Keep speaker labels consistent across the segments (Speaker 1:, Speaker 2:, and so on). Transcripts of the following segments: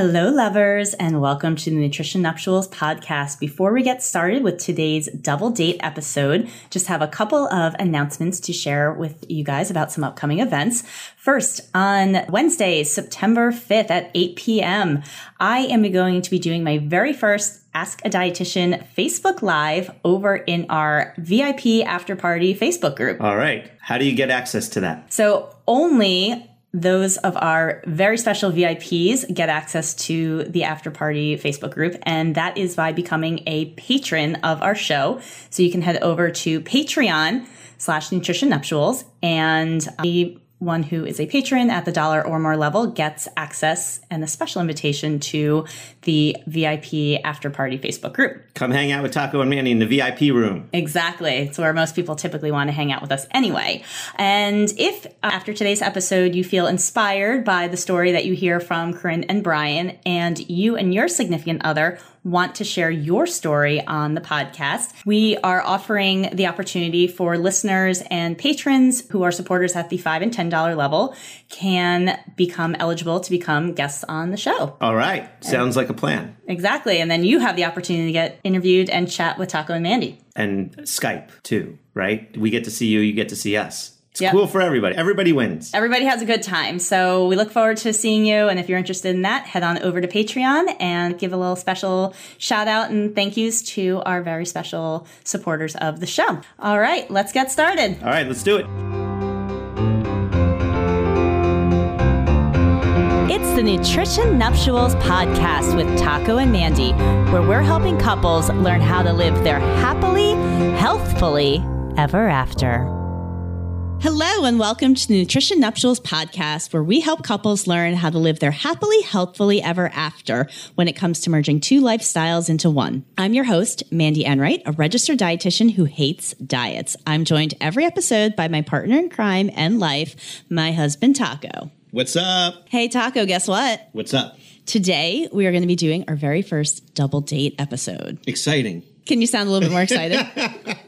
Speaker 1: Hello, lovers, and welcome to the Nutrition Nuptials podcast. Before we get started with today's double date episode, just have a couple of announcements to share with you guys about some upcoming events. First, on Wednesday, September 5th at 8 p.m., I am going to be doing my very first Ask a Dietitian Facebook Live over in our VIP After Party Facebook group.
Speaker 2: All right. How do you get access to that?
Speaker 1: So, only those of our very special VIPs get access to the after party Facebook group, and that is by becoming a patron of our show. So you can head over to Patreon slash nutrition nuptials and be one who is a patron at the dollar or more level gets access and a special invitation to the VIP after party Facebook group.
Speaker 2: Come hang out with Taco and Mandy in the VIP room.
Speaker 1: Exactly. It's where most people typically want to hang out with us anyway. And if uh, after today's episode you feel inspired by the story that you hear from Corinne and Brian, and you and your significant other want to share your story on the podcast, we are offering the opportunity for listeners and patrons who are supporters at the five and ten dollar level can become eligible to become guests on the show.
Speaker 2: All right. Sounds like a plan.
Speaker 1: Exactly. And then you have the opportunity to get interviewed and chat with Taco and Mandy.
Speaker 2: And Skype too, right? We get to see you, you get to see us. It's
Speaker 1: Yep.
Speaker 2: cool for everybody. Everybody wins.
Speaker 1: Everybody has a good time. So we look forward to seeing you. And if you're interested in that, head on over to Patreon and give a little special shout out and thank yous to our very special supporters of the show. All right, let's get started.
Speaker 2: All right, let's do it.
Speaker 1: It's the Nutrition Nuptials podcast with Taco and Mandy, where we're helping couples learn how to live their happily, healthfully ever after. Hello, and welcome to the Nutrition Nuptials podcast, where we help couples learn how to live their happily, healthfully ever after when it comes to merging two lifestyles into one. I'm your host, Mandy Enright, a registered dietitian who hates diets. I'm joined every episode by my partner in crime and life, my husband, Taco.
Speaker 2: What's up?
Speaker 1: Hey, Taco, guess what?
Speaker 2: What's up?
Speaker 1: Today, we are going to be doing our very first double date episode.
Speaker 2: Exciting.
Speaker 1: Can you sound a little bit more excited?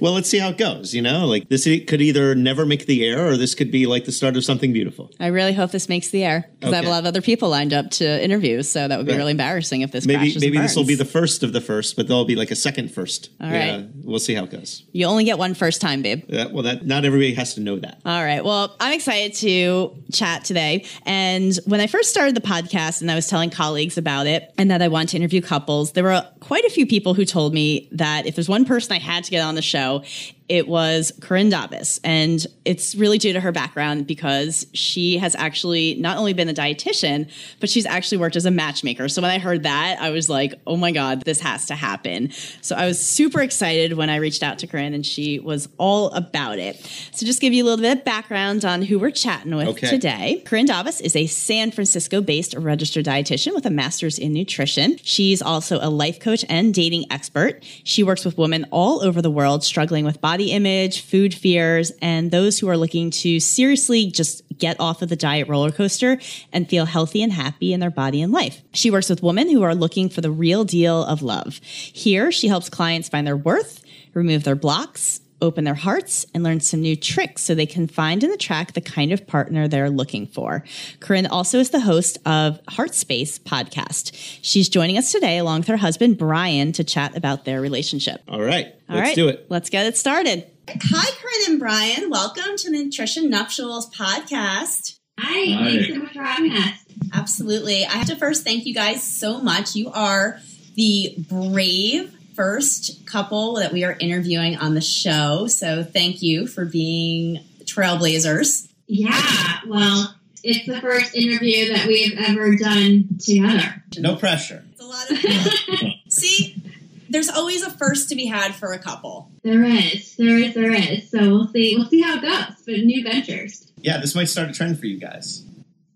Speaker 3: Well, let's see how it goes. You know, like this could either never make the air or this could be like the start of something beautiful.
Speaker 1: I really hope this makes the air because I have a lot of other people lined up to interview. So that would be
Speaker 3: Right.
Speaker 1: really embarrassing if this
Speaker 3: Maybe maybe this will be the first of the first, but there'll be like a second first.
Speaker 1: All
Speaker 3: Yeah, we'll see how it goes.
Speaker 1: You only get one first time, babe.
Speaker 3: Yeah, well, that not everybody has to know that.
Speaker 1: All right. Well, I'm excited to chat today. And when I first started the podcast and I was telling colleagues about it and that I wanted to interview couples, there were quite a few people who told me that if there's one person I had to get on the show, it was Corinne Dobbas. And it's really due to her background because she has actually not only been a dietitian, but she's actually worked as a matchmaker. So when I heard that, I was like, oh my God, this has to happen. So I was super excited when I reached out to Corinne and she was all about it. So just give you a little bit of background on who we're chatting with
Speaker 3: Okay.
Speaker 1: today. Corinne Dobbas is a San Francisco based registered dietitian with a master's in nutrition. She's also a life coach and dating expert. She works with women all over the world struggling with body image, food fears, and those who are looking to seriously just get off of the diet roller coaster and feel healthy and happy in their body and life. She works with women who are looking for the real deal of love. Here, she helps clients find their worth, remove their blocks, open their hearts and learn some new tricks so they can find and attract the kind of partner they're looking for. Corinne also is the host of Heart Space podcast. She's joining us today along with her husband Brian to chat about their relationship.
Speaker 3: All right,
Speaker 1: All
Speaker 3: let's
Speaker 1: right,
Speaker 3: do it.
Speaker 1: Let's get it started. Hi, Corinne and Brian. Welcome to the Nutrition Nuptials podcast.
Speaker 4: Hi,
Speaker 3: Hi.
Speaker 4: thanks so much for having us.
Speaker 1: Absolutely. I have to first thank you guys so much. You are the brave first couple that we are interviewing on the show. So thank you for being trailblazers.
Speaker 4: Yeah, well, it's the first interview that we've ever done together.
Speaker 2: No pressure.
Speaker 1: It's a lot of. See, there's always a first to be had for a couple.
Speaker 4: There is, there is, there is. So we'll see, we'll see how it goes. But new ventures.
Speaker 2: Yeah, this might start a trend for you guys.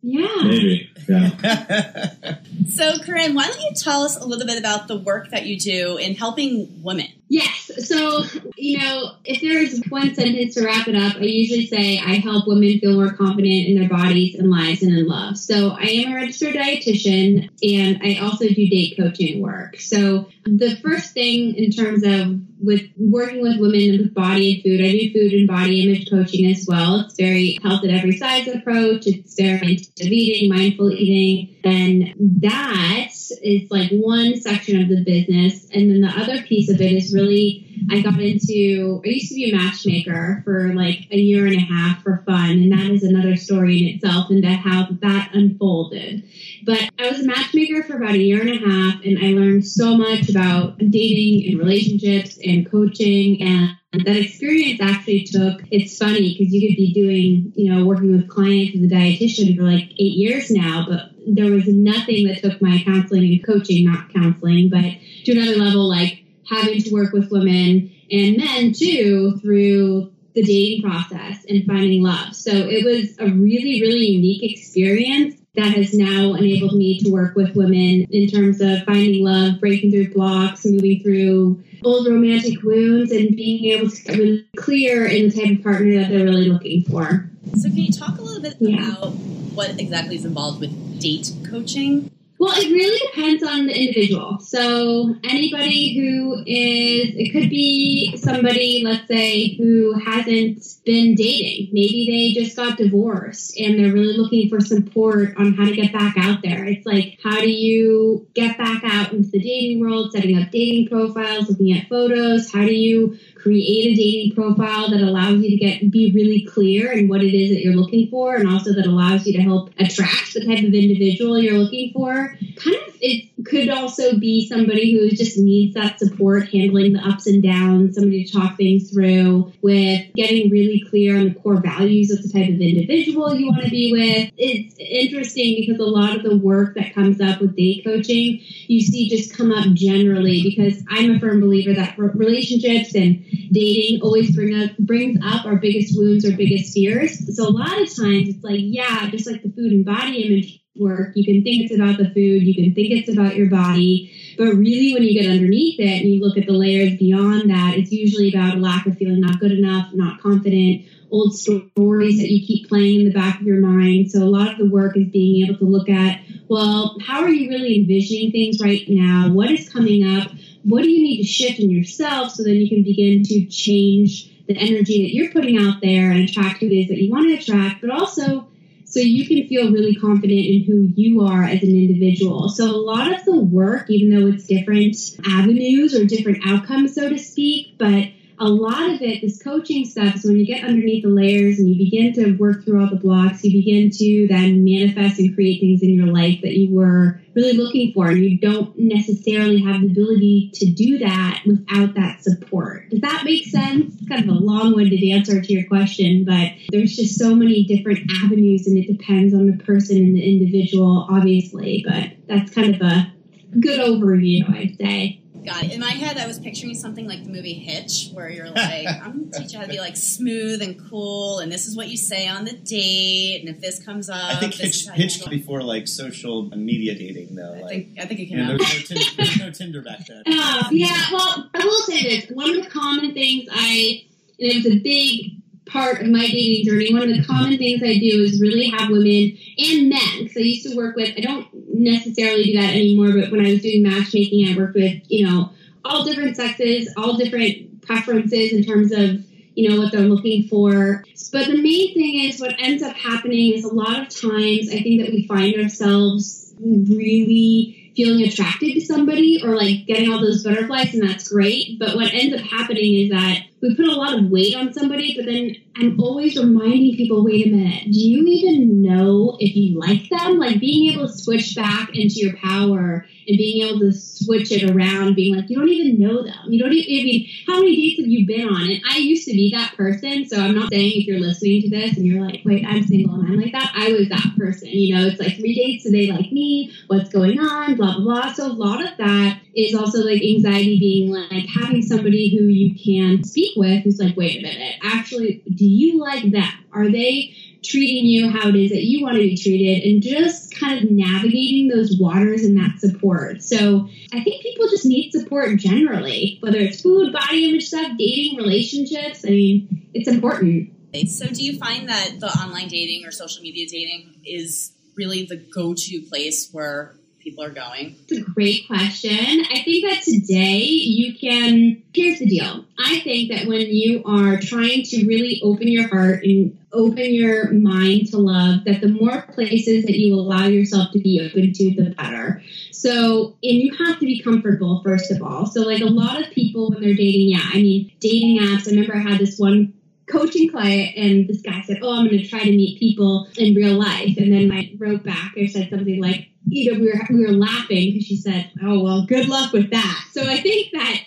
Speaker 4: Yeah.
Speaker 5: Maybe. Yeah.
Speaker 1: So, Corinne, why don't you tell us a little bit about the work that you do in helping women?
Speaker 4: Yes. So, you know, if there's one sentence to wrap it up, I usually say I help women feel more confident in their bodies and lives and in love. So, I am a registered dietitian and I also do date coaching work. So, the first thing in terms of with working with women and with body and food, I do food and body image coaching as well. It's very health at every size approach. It's very intuitive eating, mindful eating And that is like one section of the business. And then the other piece of it is really, I got into, I used to be a matchmaker for like a year and a half for fun. And that is another story in itself into how that unfolded. But I was a matchmaker for about a year and a half, and I learned so much about dating and relationships and coaching and that experience actually took it's funny because you could be doing you know working with clients as a dietitian for like eight years now but there was nothing that took my counseling and coaching not counseling but to another level like having to work with women and men too through the dating process and finding love. So it was a really really unique experience that has now enabled me to work with women in terms of finding love, breaking through blocks, moving through old romantic wounds, and being able to get really clear in the type of partner that they're really looking for.
Speaker 6: So, can you talk a little bit
Speaker 4: Yeah.
Speaker 6: about what exactly is involved with date coaching?
Speaker 4: Well, it really depends on the individual. So, anybody who is, it could be somebody, let's say, who hasn't been dating. Maybe they just got divorced and they're really looking for support on how to get back out there. It's like, how do you get back out into the dating world, setting up dating profiles, looking at photos? How do you create a dating profile that allows you to get be really clear in what it is that you're looking for and also that allows you to help attract the type of individual you're looking for. Kind of it could also be somebody who just needs that support handling the ups and downs somebody to talk things through with getting really clear on the core values of the type of individual you want to be with. It's interesting because a lot of the work that comes up with date coaching you see just come up generally because i'm a firm believer that relationships and dating always bring up brings up our biggest wounds or biggest fears so a lot of times it's like yeah just like the food and body image work. You can think it's about the food, you can think it's about your body, but really when you get underneath it and you look at the layers beyond that, it's usually about a lack of feeling not good enough, not confident, old stories that you keep playing in the back of your mind. So a lot of the work is being able to look at, well, how are you really envisioning things right now? What is coming up? What do you need to shift in yourself so then you can begin to change the energy that you're putting out there and attract who it is that you want to attract, but also so you can feel really confident in who you are as an individual. So a lot of the work, even though it's different avenues or different outcomes, so to speak, but a lot of it, this coaching stuff, is when you get underneath the layers and you begin to work through all the blocks, you begin to then manifest and create things in your life that you were really looking for. And you don't necessarily have the ability to do that without that support. Does that make sense? It's kind of a long winded answer to your question, but there's just so many different avenues and it depends on the person and the individual, obviously. But that's kind of a good overview, I'd say.
Speaker 6: Got it. In my head, I was picturing something like the movie Hitch, where you're like, I'm going to teach you how to be like smooth and cool, and this is what you say on the date, and if this comes up,
Speaker 3: I think
Speaker 6: this
Speaker 3: Hitch,
Speaker 6: is how
Speaker 3: Hitch
Speaker 6: handle
Speaker 3: before like social media dating though.
Speaker 6: I
Speaker 3: Like,
Speaker 6: think I think it
Speaker 3: you
Speaker 6: came
Speaker 3: know,
Speaker 6: out.
Speaker 3: there was no Tinder, there no Tinder back then.
Speaker 4: Uh, yeah, well, I will say this. One of the common things I, and it was a big part of my dating journey, one of the common things I do is really have women and men. Because I used to work with, I don't necessarily do that anymore, but when I was doing matchmaking, I worked with, you know, all different sexes, all different preferences in terms of, you know, what they're looking for. But the main thing is what ends up happening is a lot of times I think that we find ourselves really feeling attracted to somebody or like getting all those butterflies and that's great but what ends up happening is that we put a lot of weight on somebody but then i'm always reminding people wait a minute do you even know if you like them? Like being able to switch back into your power and being able to switch it around being like you don't even know them. You don't even i mean how many dates have you been on? And i used to be that person so i'm not saying if you're listening to this and you're like wait i'm single and i'm like that? I was that person you know? It's like three dates do they like me what's going on blah blah blah. So a lot of that is also like anxiety being like having somebody who you can speak with who's like wait a minute actually do you like them? Are they treating you how it is that you want to be treated? And just kind of navigating those waters and that support. So i think people just need support generally whether it's food body image stuff dating relationships. I mean it's important.
Speaker 6: So, do you find that the online dating or social media dating is really the go-to place where people are going?
Speaker 4: It's a great question. I think that today you can. Here's the deal. I think that when you are trying to really open your heart and open your mind to love, that the more places that you allow yourself to be open to, the better. So, and you have to be comfortable, first of all. So, like a lot of people when they're dating, yeah, I mean, dating apps. I remember I had this one coaching client and this guy said, Oh, I'm going to try to meet people in real life. And then I wrote back or said something like, you know, we were, we were laughing because she said, Oh, well, good luck with that. So I think that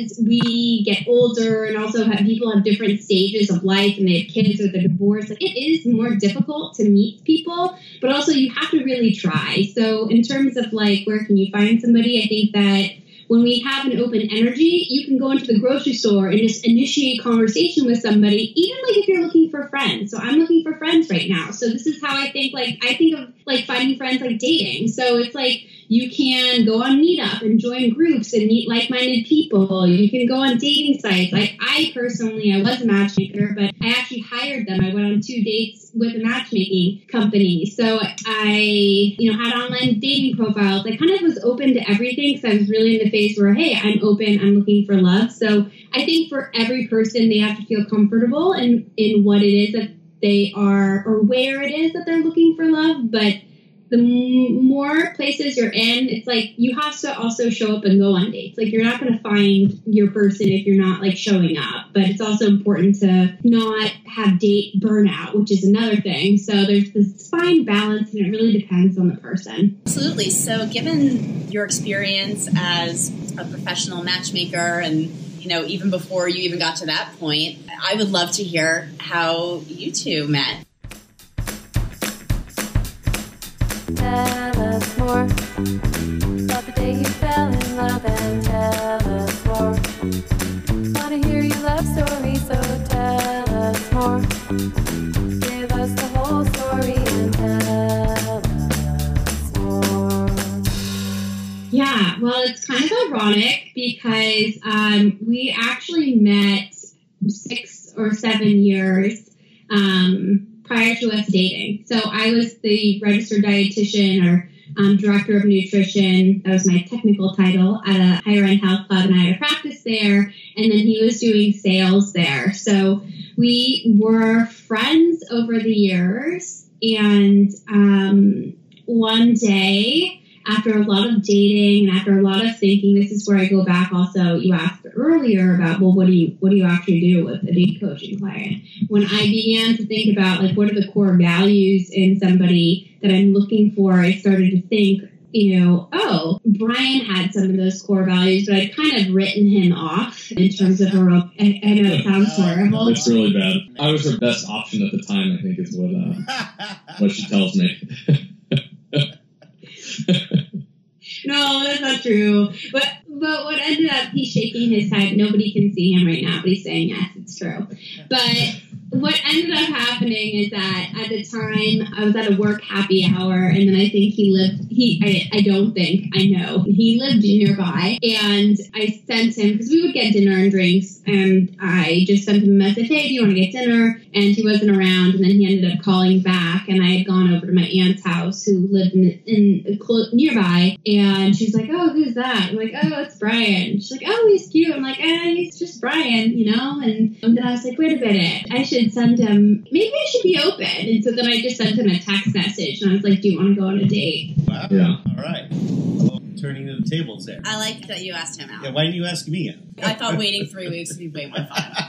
Speaker 4: as we get older and also have people have different stages of life and they have kids or they're divorced, it is more difficult to meet people, but also you have to really try. So in terms of like, where can you find somebody? I think that when we have an open energy, you can go into the grocery store and just initiate conversation with somebody, even like if you're looking for friends. So I'm looking for friends right now. So this is how I think like I think of like finding friends like dating. So it's like you can go on Meetup and join groups and meet like-minded people. You can go on dating sites. Like I personally, I was a matchmaker, but I actually hired them. I went on two dates with a matchmaking company. So I, you know, had online dating profiles. I kind of was open to everything because I was really in the phase where, hey, I'm open. I'm looking for love. So I think for every person, they have to feel comfortable in in what it is that they are or where it is that they're looking for love, but the m- more places you're in, it's like you have to also show up and go on dates. Like you're not going to find your person if you're not like showing up. But it's also important to not have date burnout, which is another thing. So there's this fine balance, and it really depends on the person.
Speaker 6: Absolutely. So, given your experience as a professional matchmaker and you know, even before you even got to that point, I would love to hear how you two met.
Speaker 7: Tell us more about the day you fell in love and tell us more. Wanna hear your love story, so tell us more.
Speaker 4: Yeah, well, it's kind of ironic because um, we actually met six or seven years um, prior to us dating. So I was the registered dietitian or um, director of nutrition. That was my technical title at a higher end health club, and I had a practice there. And then he was doing sales there. So we were friends over the years. And um, one day, after a lot of dating and after a lot of thinking, this is where I go back. Also, you asked earlier about well, what do you what do you actually do with a date coaching client? When I began to think about like what are the core values in somebody that I'm looking for, I started to think. You know, oh, Brian had some of those core values, but I'd kind of written him off in terms of a. ro- I, I know it sounds horrible.
Speaker 5: It's really bad. I was her best option at the time. I think is what uh, what she tells me.
Speaker 4: No, that's not true. But but what ended up, he's shaking his head. Nobody can see him right now, but he's saying yes, it's true. But what ended up happening is that at the time I was at a work happy hour, and then I think he lived. He I, I don't think I know he lived nearby, and I sent him because we would get dinner and drinks, and I just sent him a message, hey, do you want to get dinner? And he wasn't around, and then he ended up calling back, and I had gone over to my aunt's house who lived in, in clo- nearby, and she's like, oh, who's that? I'm like, oh, it's Brian. She's like, oh, he's cute. I'm like, eh, he's just Brian, you know. And then I was like, wait a minute, I should send him. Maybe I should be open. And so then I just sent him a text message, and I was like, do you want to go on a date?
Speaker 3: Wow.
Speaker 5: Yeah.
Speaker 3: All right. Well, turning the tables there.
Speaker 6: I like that you asked him out.
Speaker 3: Yeah, why didn't you ask me?
Speaker 6: I thought waiting three weeks would be way more fun.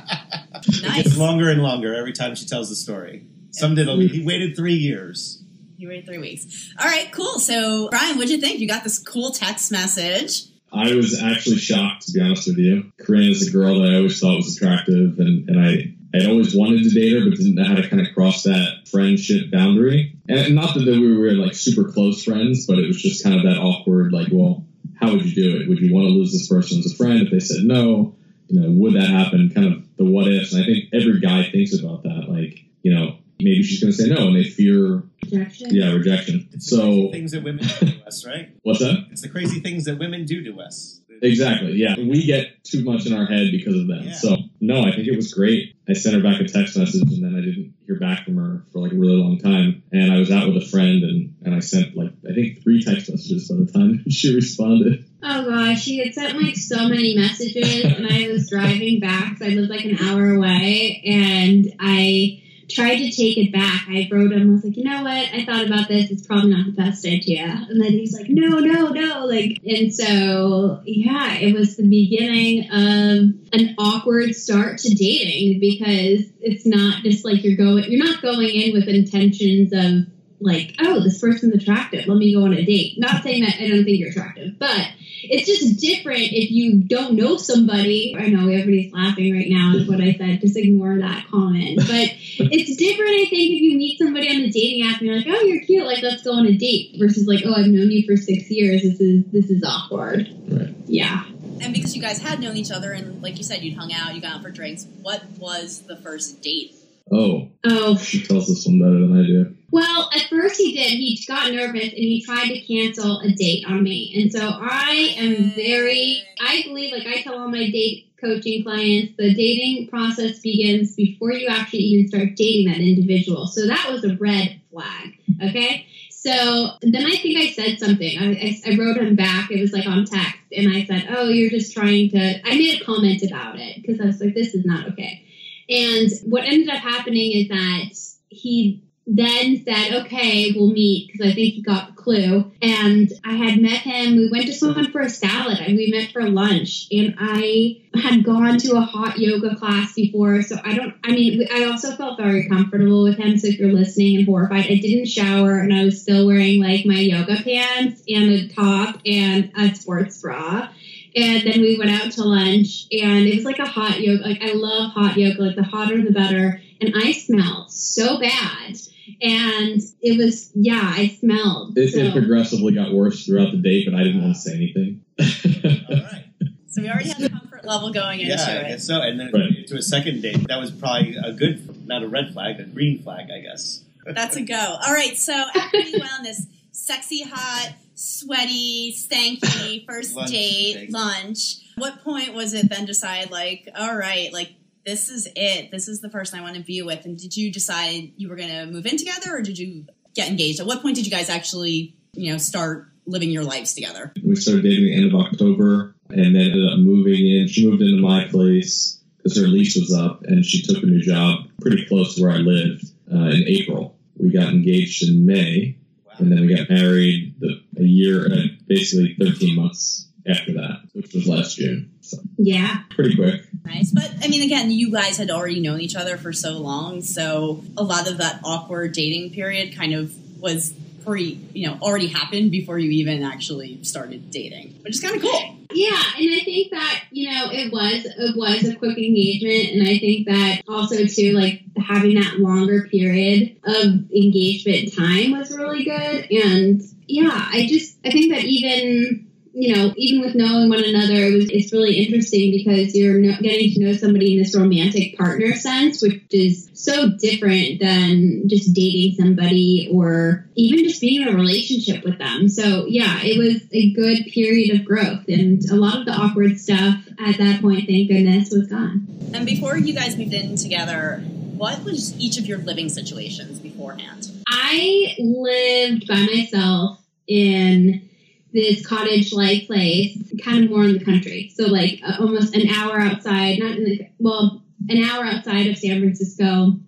Speaker 3: It
Speaker 6: Nice.
Speaker 3: gets longer and longer every time she tells the story. Some did. He waited three years.
Speaker 6: He waited three weeks. All right, cool. So, Brian, what'd you think? You got this cool text message.
Speaker 5: I was actually shocked, to be honest with you. Corinne is a girl that I always thought was attractive, and, and I I'd always wanted to date her, but didn't know how to kind of cross that friendship boundary. And not that we were like super close friends, but it was just kind of that awkward, like, well, how would you do it? Would you want to lose this person as a friend if they said no? You know, would that happen? Kind of the what ifs. And I think every guy thinks about that. Like, you know, maybe she's going to say no, and they fear,
Speaker 4: Rejection?
Speaker 5: yeah, rejection.
Speaker 3: It's the
Speaker 5: So
Speaker 3: crazy things that women do to us, right?
Speaker 5: what's that?
Speaker 3: It's the crazy things that women do to us.
Speaker 5: Exactly. Yeah, we get too much in our head because of them.
Speaker 3: Yeah.
Speaker 5: So no, I think it was great. I sent her back a text message, and then I didn't hear back from her for like a really long time. And I was out with a friend, and and I sent like I think three text messages by the time she responded.
Speaker 4: Oh gosh, she had sent like so many messages, and I was driving back. So I lived like an hour away, and I tried to take it back. I wrote him. I was like, you know what? I thought about this. It's probably not the best idea. And then he's like, no, no, no. Like, and so yeah, it was the beginning of an awkward start to dating because it's not just like you're going. You're not going in with intentions of like, oh, this person's attractive. Let me go on a date. Not saying that I don't think you're attractive, but it's just different if you don't know somebody. I know everybody's laughing right now at what I said. Just ignore that comment. But it's different, I think, if you meet somebody on a dating app and you're like, oh, you're cute. Like, let's go on a date versus like, oh, I've known you for six years. This is this is awkward.
Speaker 5: Right.
Speaker 4: Yeah.
Speaker 1: And because you guys had known each other and like you said, you'd hung out, you got out for drinks, what was the first date?
Speaker 5: Oh,
Speaker 4: Oh,
Speaker 5: she tells this one better than I do.
Speaker 4: Well, at first he did. He got nervous and he tried to cancel a date on me. And so I am very, I believe, like I tell all my date coaching clients, the dating process begins before you actually even start dating that individual. So that was a red flag. Okay. So then I think I said something. I, I, I wrote him back. It was like on text. And I said, Oh, you're just trying to, I made a comment about it because I was like, this is not okay. And what ended up happening is that he then said, okay, we'll meet because I think he got the clue. And I had met him. We went to someone for a salad and we met for lunch. And I had gone to a hot yoga class before. So I don't, I mean, I also felt very comfortable with him. So if you're listening and horrified, I didn't shower and I was still wearing like my yoga pants and a top and a sports bra. And then we went out to lunch, and it was like a hot yoga. Like I love hot yoga. Like the hotter the better. And I smelled so bad, and it was yeah, I smelled.
Speaker 5: It,
Speaker 4: so.
Speaker 5: it progressively got worse throughout the date, but I didn't want to say anything.
Speaker 3: All right.
Speaker 1: So we already had the comfort level going into
Speaker 3: Yeah, I
Speaker 1: it.
Speaker 3: guess so. And then
Speaker 5: Right.
Speaker 3: to a second date, that was probably a good, not a red flag, a green flag, I guess.
Speaker 1: That's a go. All right, so after you went on this sexy, hot, sweaty, stanky first
Speaker 3: Lunch
Speaker 1: date,
Speaker 3: date.
Speaker 1: lunch, what point was it then decide like, all right, like this is it. This is the person I want to be with. And did you decide you were going to move in together or did you get engaged? At what point did you guys actually, you know, start living your lives together?
Speaker 5: we started dating the end of October, and then ended up moving in. She moved into my place because her lease was up, and she took a new job pretty close to where I lived uh, in April. We got engaged in May, and then we got married the, a year, uh, basically 13 months after that, which was last June. So
Speaker 4: yeah,
Speaker 5: pretty quick.
Speaker 1: Nice. But I mean, again, you guys had already known each other for so long. So a lot of that awkward dating period kind of was pre, you know, already happened before you even actually started dating, which is kind of cool.
Speaker 4: yeah, and I think that you know it was it was a quick engagement, and I think that also too like having that longer period of engagement time was really good, and yeah, I just I think that even you know, even with knowing one another, it was, it's really interesting because you're no, getting to know somebody in this romantic partner sense, which is so different than just dating somebody or even just being in a relationship with them. So, yeah, it was a good period of growth, and a lot of the awkward stuff at that point, thank goodness, was gone.
Speaker 1: And before you guys moved in together, what was each of your living situations beforehand?
Speaker 4: I lived by myself in this cottage like place, kind of more in the country. So, like uh, almost an hour outside, not in the, well, an hour outside of San Francisco.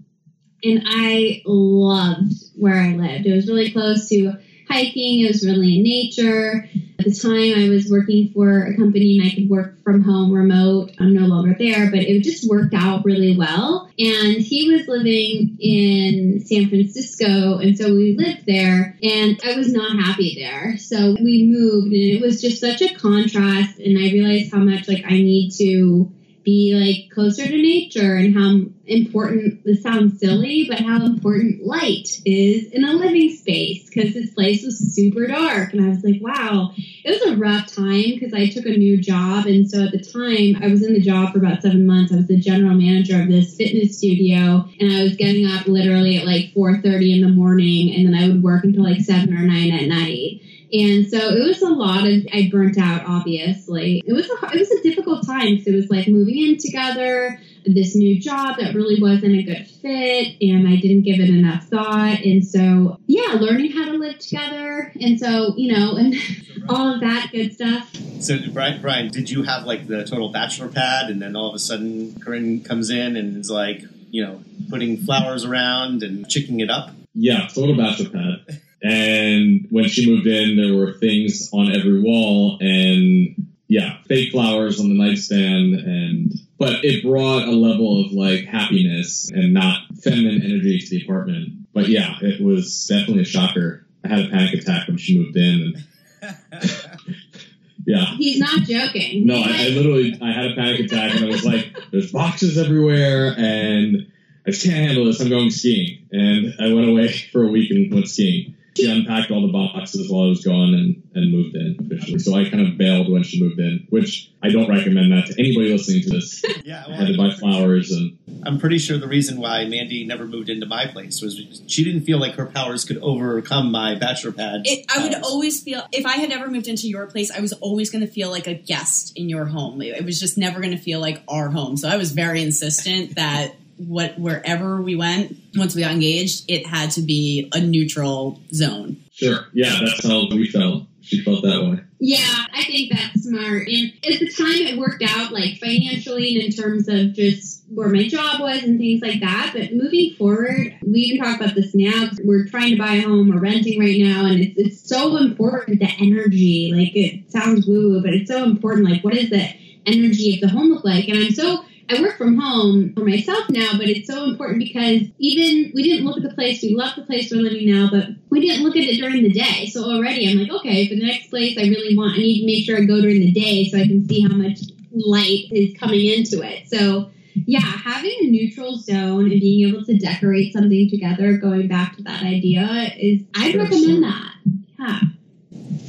Speaker 4: And I loved where I lived. It was really close to hiking, it was really in nature. The time, I was working for a company and I could work from home remote. I'm no longer there, but it just worked out really well. And he was living in San Francisco, and so we lived there, and I was not happy there. So we moved, and it was just such a contrast. And I realized how much like I need to be like closer to nature and how important this sounds silly but how important light is in a living space because this place was super dark and i was like wow it was a rough time because i took a new job and so at the time i was in the job for about seven months i was the general manager of this fitness studio and i was getting up literally at like 4.30 in the morning and then i would work until like 7 or 9 at night And so it was a lot of I burnt out. Obviously, it was a it was a difficult time because it was like moving in together, this new job that really wasn't a good fit, and I didn't give it enough thought. And so yeah, learning how to live together, and so you know, and all of that good stuff.
Speaker 3: So, Brian, Brian, did you have like the total bachelor pad, and then all of a sudden Corinne comes in and is like, you know, putting flowers around and chicking it up?
Speaker 5: Yeah, total bachelor pad. And when she moved in, there were things on every wall, and yeah, fake flowers on the nightstand, and but it brought a level of like happiness and not feminine energy to the apartment. But yeah, it was definitely a shocker. I had a panic attack when she moved in, and yeah.
Speaker 4: He's not joking.
Speaker 5: No, I, I literally I had a panic attack and I was like, "There's boxes everywhere, and I just can't handle this. I'm going skiing." And I went away for a week and went skiing. She unpacked all the boxes while I was gone and, and moved in officially. So I kind of bailed when she moved in, which I don't recommend that to anybody listening to this.
Speaker 3: Yeah,
Speaker 5: I had to buy flowers and
Speaker 3: I'm pretty sure the reason why Mandy never moved into my place was she didn't feel like her powers could overcome my bachelor pad.
Speaker 1: It, I would always feel if I had ever moved into your place, I was always going to feel like a guest in your home. It was just never going to feel like our home. So I was very insistent that what wherever we went, once we got engaged, it had to be a neutral zone.
Speaker 5: sure, yeah, that's how we felt. She felt that way.
Speaker 4: Yeah, I think that's smart. And at the time, it worked out like financially and in terms of just where my job was and things like that. But moving forward, we even talk about this now. We're trying to buy a home, we're renting right now, and it's, it's so important the energy. Like it sounds woo woo, but it's so important. Like, what is the energy of the home look like? And I'm so I work from home for myself now, but it's so important because even we didn't look at the place. We love the place we're living now, but we didn't look at it during the day. So already I'm like, okay, for the next place I really want, I need to make sure I go during the day so I can see how much light is coming into it. So yeah, having a neutral zone and being able to decorate something together, going back to that idea, is I'd recommend that. Yeah.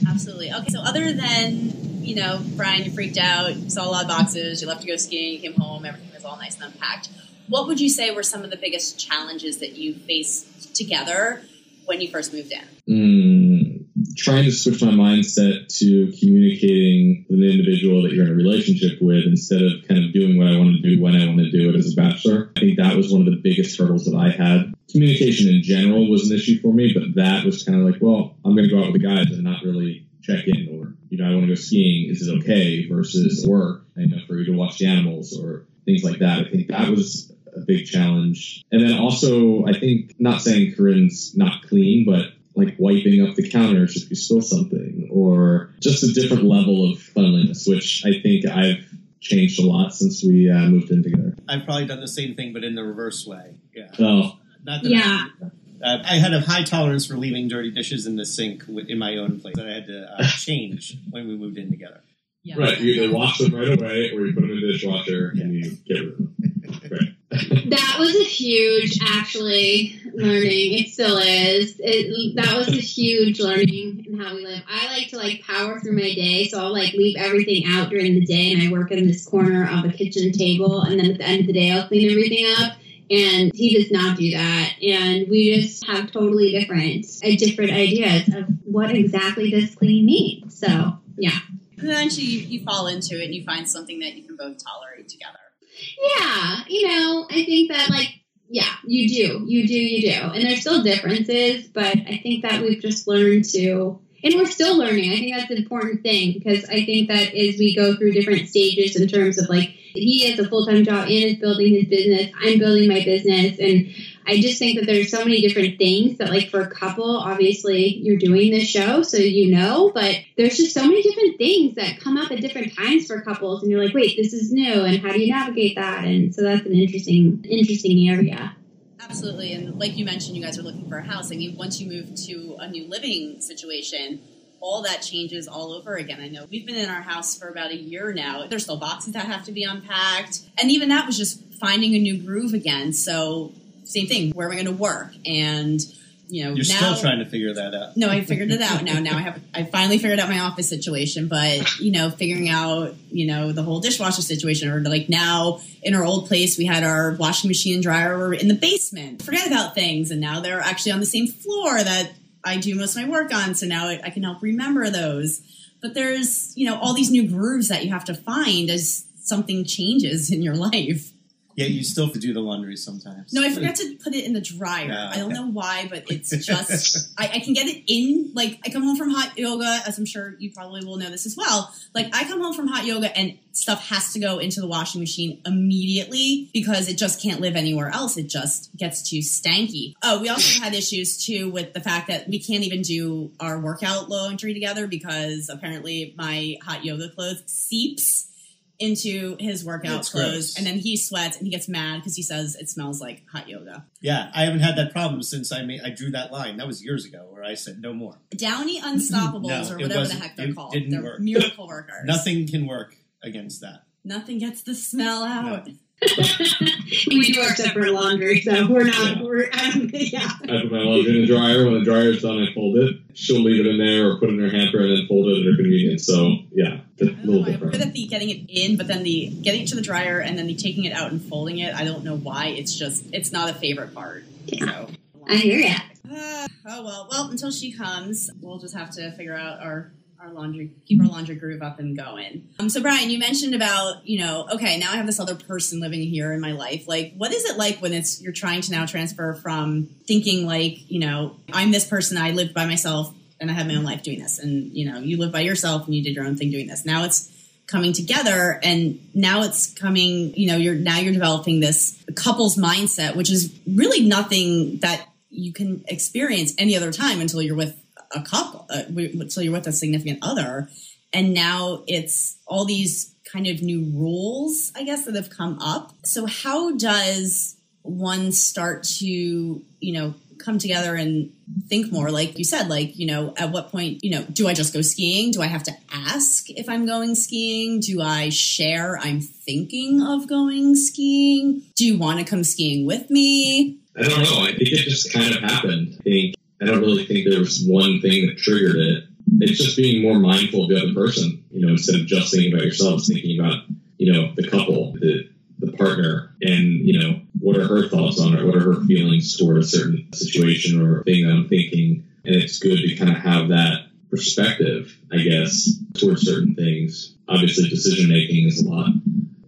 Speaker 1: Absolutely. Okay, so other than, you know, Brian, you freaked out, you saw a lot of boxes, you left to go skiing, you came home, everything was all nice and unpacked. What would you say were some of the biggest challenges that you faced together when you first moved in?
Speaker 5: Mm, trying to switch my mindset to communicating with an individual that you're in a relationship with instead of kind of doing what I want to do when I want to do it as a bachelor. I think that was one of the biggest hurdles that I had. Communication in general was an issue for me, but that was kind of like, well, I'm going to go out with the guys and not really check in or, you know, I want to go skiing. Is it okay versus work? I know for you to watch the animals or things like that. I think that was a big challenge. And then also, I think, not saying Corinne's not clean, but like wiping up the counters if you spill something, or just a different level of cleanliness, which I think I've changed a lot since we uh, moved in together.
Speaker 3: I've probably done the same thing, but in the reverse way. Yeah.
Speaker 5: Oh,
Speaker 3: Not that
Speaker 4: Yeah.
Speaker 3: Uh, I had a high tolerance for leaving dirty dishes in the sink wi- in my own place that I had to uh, change when we moved in together.
Speaker 1: Yeah.
Speaker 5: right. You either wash them right away, or you put them in the dishwasher and you get rid of them. Right.
Speaker 4: That was a huge, actually, learning. It still is. It, that was a huge learning in how we live. I like to like power through my day, so I'll like leave everything out during the day, and I work in this corner of the kitchen table, and then at the end of the day, I'll clean everything up. And he does not do that, and we just have totally different, uh, different ideas of what exactly does clean mean. So yeah.
Speaker 1: Eventually, you, you fall into it and you find something that you can both tolerate together.
Speaker 4: Yeah, you know, I think that like yeah, you do, you do, you do, and there's still differences, but I think that we've just learned to, and we're still learning. I think that's an important thing because I think that as we go through different stages in terms of like he has a full time job and is building his business, I'm building my business, and I just think that there's so many different things that, like, for a couple, obviously you're doing this show, so you know, but there's just so many different things that come up at different times for couples, and you're like, wait, this is new, and how do you navigate that? And so that's an interesting, interesting area.
Speaker 1: Absolutely. And like you mentioned, you guys are looking for a house. I mean, once you move to a new living situation, all that changes all over again. I know we've been in our house for about a year now. There's still boxes that have to be unpacked. And even that was just finding a new groove again. So, same thing, where am I going to work? And, you know,
Speaker 3: You're
Speaker 1: now,
Speaker 3: still trying to figure that out.
Speaker 1: no, I figured it out now. Now I have, I finally figured out my office situation, but you know, figuring out, you know, the whole dishwasher situation, or like now in our old place, we had our washing machine and dryer were in the basement. Forget about things, and now they're actually on the same floor that I do most of my work on, so now I, I can help remember those. But there's, you know, all these new grooves that you have to find as something changes in your life.
Speaker 3: Yeah, you still have to do the laundry sometimes.
Speaker 1: No, I forgot to put it in the dryer. I don't know why, but it's just I, I can get it in. Like I come home from hot yoga, as I'm sure you probably will know this as well. Like I come home from hot yoga and stuff has to go into the washing machine immediately because it just can't live anywhere else. It just gets too stanky. Oh, we also had issues too with the fact that we can't even do our workout laundry together because apparently my hot yoga clothes seeps into his workout
Speaker 3: That's
Speaker 1: clothes
Speaker 3: gross.
Speaker 1: and then he sweats and he gets mad because he says it smells like hot yoga.
Speaker 3: Yeah, I haven't had that problem since I made I drew that line. That was years ago, where I said no more.
Speaker 1: Downy Unstoppables
Speaker 3: No,
Speaker 1: or whatever the heck they're called.
Speaker 3: didn't
Speaker 1: They're
Speaker 3: work.
Speaker 1: miracle workers.
Speaker 3: Nothing can work against that.
Speaker 1: Nothing gets the smell out.
Speaker 4: we do our separate laundry, so we're not.
Speaker 3: Yeah.
Speaker 4: We're um, yeah.
Speaker 5: I put my laundry in the dryer. When the dryer's done, I fold it. She'll leave it in there or put it in her hamper and then fold it at her convenience. So yeah, it's a
Speaker 1: I don't
Speaker 5: little
Speaker 1: know why I'm
Speaker 5: different.
Speaker 1: the getting it in, but then the getting it to the dryer and then the taking it out and folding it. I don't know why. It's just it's not a favorite part. So.
Speaker 4: I hear ya.
Speaker 1: Ah, oh well, well until she comes, we'll just have to figure out our our laundry, keep our laundry groove up and going. Um, so Brian, you mentioned about you know, okay, now I have this other person living here in my life. Like, what is it like when it's you're trying to now transfer from thinking like you know, I'm this person, I live by myself and I have my own life doing this, and you know, you live by yourself and you did your own thing doing this. Now it's coming together and now it's coming you know you're now you're developing this couples mindset which is really nothing that you can experience any other time until you're with a couple uh, you're with a significant other and now it's all these kind of new rules i guess that have come up. So how does one start to you know come together and think more? Like you said like you know at what point you know do i just go skiing? Do i have to ask if i'm going skiing? Do i share i'm thinking of going skiing? Do you want to come skiing with me?
Speaker 5: I don't know. I think it just kind of happened. I think I don't really think there was one thing that triggered it. It's just being more mindful of the other person, you know, instead of just thinking about yourself, thinking about, you know, the couple, the the partner, and you know, what are her thoughts on it? What are her feelings toward a certain situation or thing that I'm thinking? And it's good to kind of have that perspective, I guess, towards certain things. Obviously, decision making is a lot.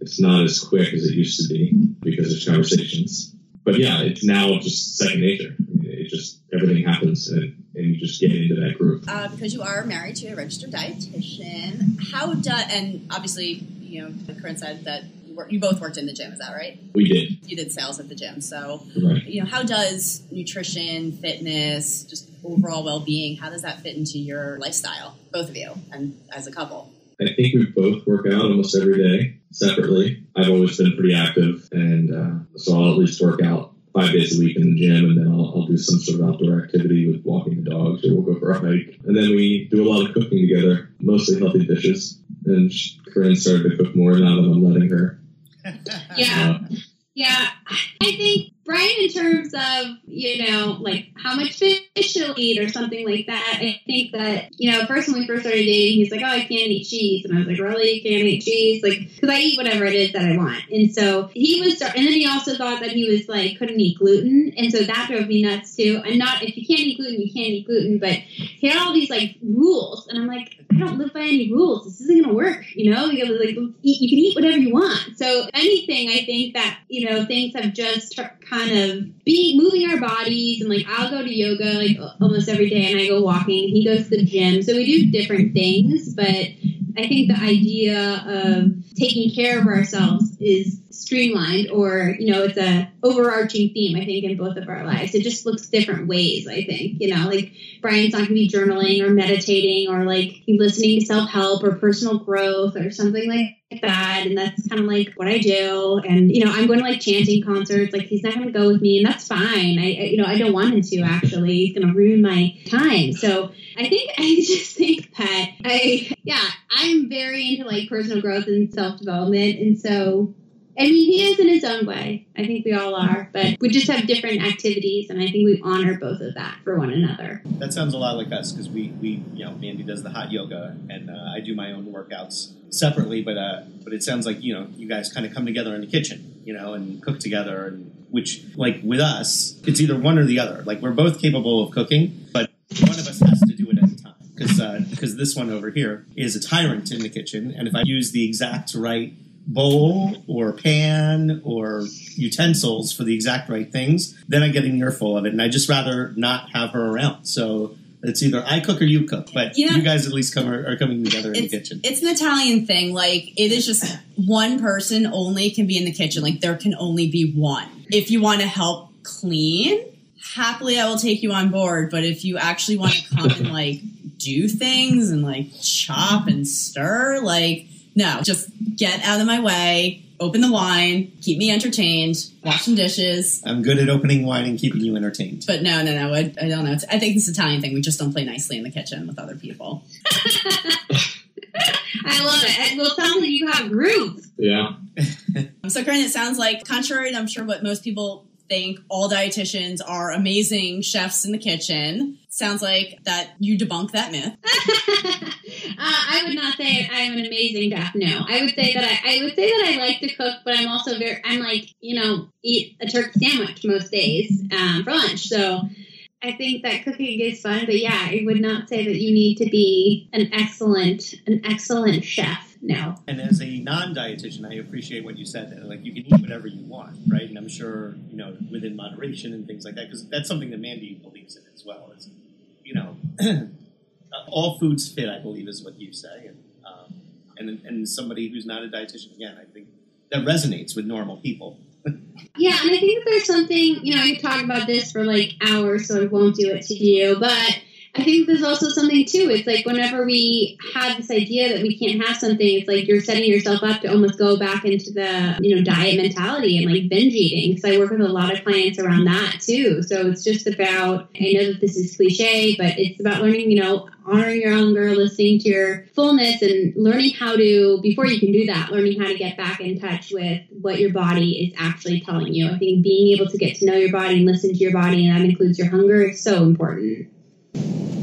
Speaker 5: It's not as quick as it used to be because there's conversations but yeah, it's now just second nature. I mean, it just everything happens, and, and you just get into that groove.
Speaker 1: uh, because you are married to a registered dietitian how does, and obviously you know corinne said that you, both worked in the gym is that right
Speaker 5: We did
Speaker 1: you did sales at the gym so
Speaker 5: right.
Speaker 1: you know how does nutrition fitness just overall well-being how does that fit into your lifestyle both of you and as a couple
Speaker 5: I think we both work out almost every day separately. I've always been pretty active, and uh, so I'll at least work out five days a week in the gym, and then I'll, I'll do some sort of outdoor activity with walking the dogs, or we'll go for a hike. And then we do a lot of cooking together, mostly healthy dishes. And Corinne started to cook more now that I'm letting her.
Speaker 4: Yeah.
Speaker 5: Uh,
Speaker 4: Yeah, I think Brian, in terms of you know, like how much fish she'll eat or something like that. I think that you know, first when we first started dating, he's like, "Oh, I can't eat cheese," and I was like, "Really, you can't eat cheese?" Like, because I eat whatever it is that I want, and so he was. And then he also thought that he was like couldn't eat gluten, and so that drove me nuts too. And not if you can't eat gluten, you can't eat gluten, but he had all these like rules, and I'm like, I don't live by any rules. This isn't gonna work, you know. You like eat, you can eat whatever you want. So anything, I think that you know things have just kind of being moving our bodies, and like I'll go to yoga like almost every day, and I go walking. He goes to the gym, so we do different things. But I think the idea of taking care of ourselves is streamlined or you know it's a overarching theme i think in both of our lives. It just looks different ways i think you know like brian's not going to be journaling or meditating or like listening to self-help or personal growth or something like that. And that's kind of like what i do. And you know i'm going to like chanting concerts. Like he's not going to go with me and that's fine. I I- you know i don't want him to actually. He's going to ruin my time. So i think i just think that i yeah i'm very into like personal growth and self-development. And so I mean, he is in his own way. I think we all are, but we just have different activities, and I think we honor both of that for one another.
Speaker 3: That sounds a lot like us because we, we, you know, Mandy does the hot yoga and uh, I do my own workouts separately. But uh, but it sounds like you know you guys kind of come together in the kitchen, you know, and cook together. And which like with us, it's either one or the other. Like we're both capable of cooking, but one of us has to do it at a time because this one over here is a tyrant in the kitchen, and if I use the exact right bowl or pan or utensils for the exact right things, then I get an earful of it, and I just rather not have her around. So it's either I cook or you cook, but
Speaker 1: You know-
Speaker 3: you guys at least come are, are coming together in the kitchen.
Speaker 1: it's an Italian thing. Like it is just one person only can be in the kitchen. Like there can only be one. If you want to help clean, happily I will take you on board. But if you actually want to come and like do things and like chop and stir, like no, just get out of my way. Open the wine, keep me entertained, wash some dishes.
Speaker 3: I'm good at opening wine and keeping you entertained.
Speaker 1: But no, no, no. I, I don't know. I think this Italian thing. We just don't play nicely in the kitchen with other people.
Speaker 4: I love it. Well, it sounds like you have groove.
Speaker 5: Yeah.
Speaker 1: So, Karen, it sounds like, contrary to I'm sure what most people think, all dietitians are amazing chefs in the kitchen. Sounds like that you debunk that myth.
Speaker 4: Uh, I would not say I'm an amazing chef. No, I would say that I, I would say that I like to cook, but I'm also very. I'm like you know eat a turkey sandwich most days um, for lunch. So I think that cooking is fun, but yeah, I would not say that you need to be an excellent an excellent chef. No.
Speaker 3: And as a non-dietitian, I appreciate what you said. That like you can eat whatever you want, right? And I'm sure you know within moderation and things like that, because that's something that Mandy believes in as well. Is you know, all foods fit. I believe is what you say, and um, and and somebody who's not a dietitian, again, I think that resonates with normal people.
Speaker 4: Yeah, and I think there's something, you know, could talk about this for like hours, so I won't do it to you, but I think there's also something too. It's like whenever we have this idea that we can't have something, it's like you're setting yourself up to almost go back into the, you know, diet mentality and like binge eating. Because I work with a lot of clients around that too. So it's just about, I know that this is cliche, but it's about learning, you know, honoring your hunger, listening to your fullness, and learning how to, before you can do that, learning how to get back in touch with what your body is actually telling you. I think being able to get to know your body and listen to your body, and that includes your hunger, is so important.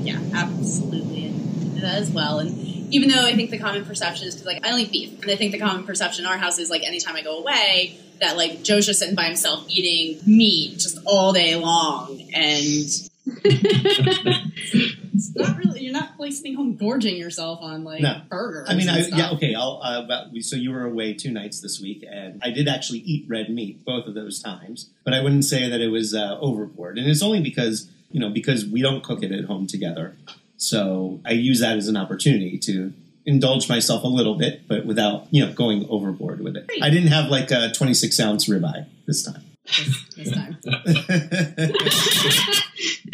Speaker 1: Yeah, absolutely. And that as well. And even though I think the common perception is because, like, I don't eat beef. And I think the common perception in our house is, like, anytime I go away, that, like, Joe's just sitting by himself eating meat just all day long. And it's not really, you're not, like, sitting home gorging yourself on, like,
Speaker 3: No.
Speaker 1: burgers.
Speaker 3: I mean,
Speaker 1: and
Speaker 3: I,
Speaker 1: stuff.
Speaker 3: yeah, okay. I'll. Uh, but we, so you were away two nights this week, and I did actually eat red meat both of those times. But I wouldn't say that it was uh, overboard, and it's only because you know because we don't cook it at home together. So I use that as an opportunity to indulge myself a little bit, but without you know going overboard with it.
Speaker 1: Great.
Speaker 3: I didn't have like a 26 ounce ribeye this time.
Speaker 1: This, this time.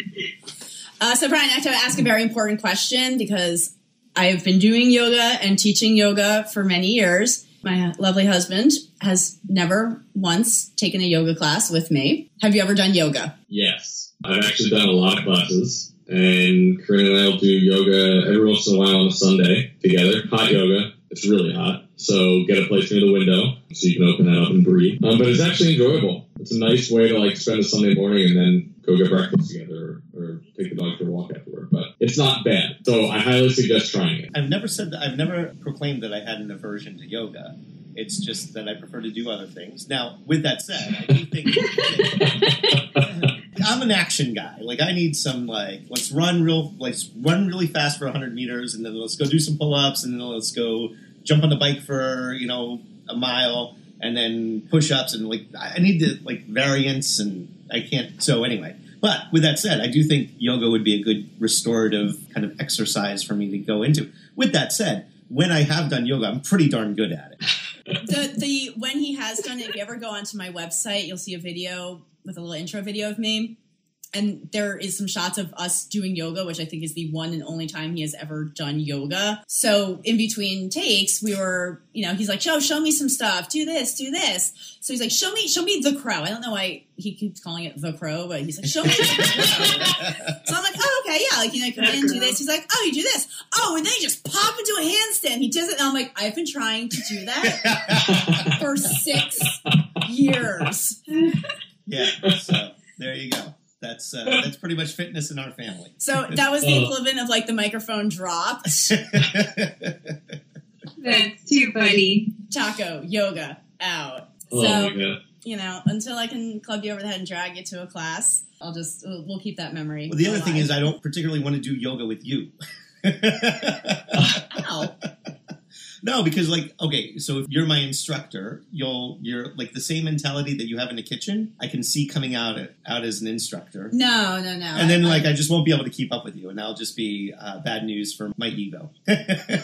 Speaker 1: Uh, so, Brian, I have to ask a very important question because I have been doing yoga and teaching yoga for many years. My lovely husband has never once taken a yoga class with me. Have you ever done yoga?
Speaker 5: Yes. I've actually done a lot of classes, and Corinne and I will do yoga every once in a while on a Sunday together. Hot yoga. It's really hot. So get a place near the window so you can open that up and breathe. Um, but it's actually enjoyable. It's a nice way to like spend a Sunday morning and then go get breakfast together or, or take the dog for a walk afterward. But it's not bad. So I highly suggest trying it.
Speaker 3: I've never said that. I've never proclaimed that I had an aversion to yoga. It's just that I prefer to do other things. Now, with that said, I do think I'm an action guy. Like I need some like let's run real let's run really fast for 100 meters, and then let's go do some pull-ups, and then let's go jump on the bike for you know a mile, and then push-ups, and like I need to like variance, and I can't. So anyway. But with that said, I do think yoga would be a good restorative kind of exercise for me to go into. With that said, when I have done yoga, I'm pretty darn good at it.
Speaker 1: The, the when he has done it, if you ever go onto my website, you'll see a video with a little intro video of me. And there is some shots of us doing yoga, which I think is the one and only time he has ever done yoga. So in between takes, we were, you know, he's like, "Joe, show me some stuff. Do this, do this." So he's like, "Show me, show me the crow." I don't know why he keeps calling it the crow, but he's like, "Show me the crow." So I'm like, oh, okay, yeah, like, you know, come in, do this. He's like, oh, you do this. Oh, and then you just pop into a handstand. He does it. And I'm like, I've been trying to do that for six years.
Speaker 3: yeah, so there you go. That's uh, that's pretty much fitness in our family.
Speaker 1: So that was the equivalent of like the microphone dropped.
Speaker 4: That's too funny.
Speaker 1: Taco, yoga, out.
Speaker 5: Oh
Speaker 1: so,
Speaker 5: my god.
Speaker 1: You know, until I can club you over the head and drag you to a class, I'll just, we'll, keep that memory.
Speaker 3: Well, the other thing is, I don't particularly want to do yoga with you.
Speaker 1: Ow.
Speaker 3: no, because like okay, so if you're my instructor, you'll you're like the same mentality that you have in the kitchen. I can see coming out out as an instructor.
Speaker 1: No, no, no.
Speaker 3: And then,
Speaker 1: I-
Speaker 3: like, I just won't be able to keep up with you, and that'll just be uh, bad news for my ego.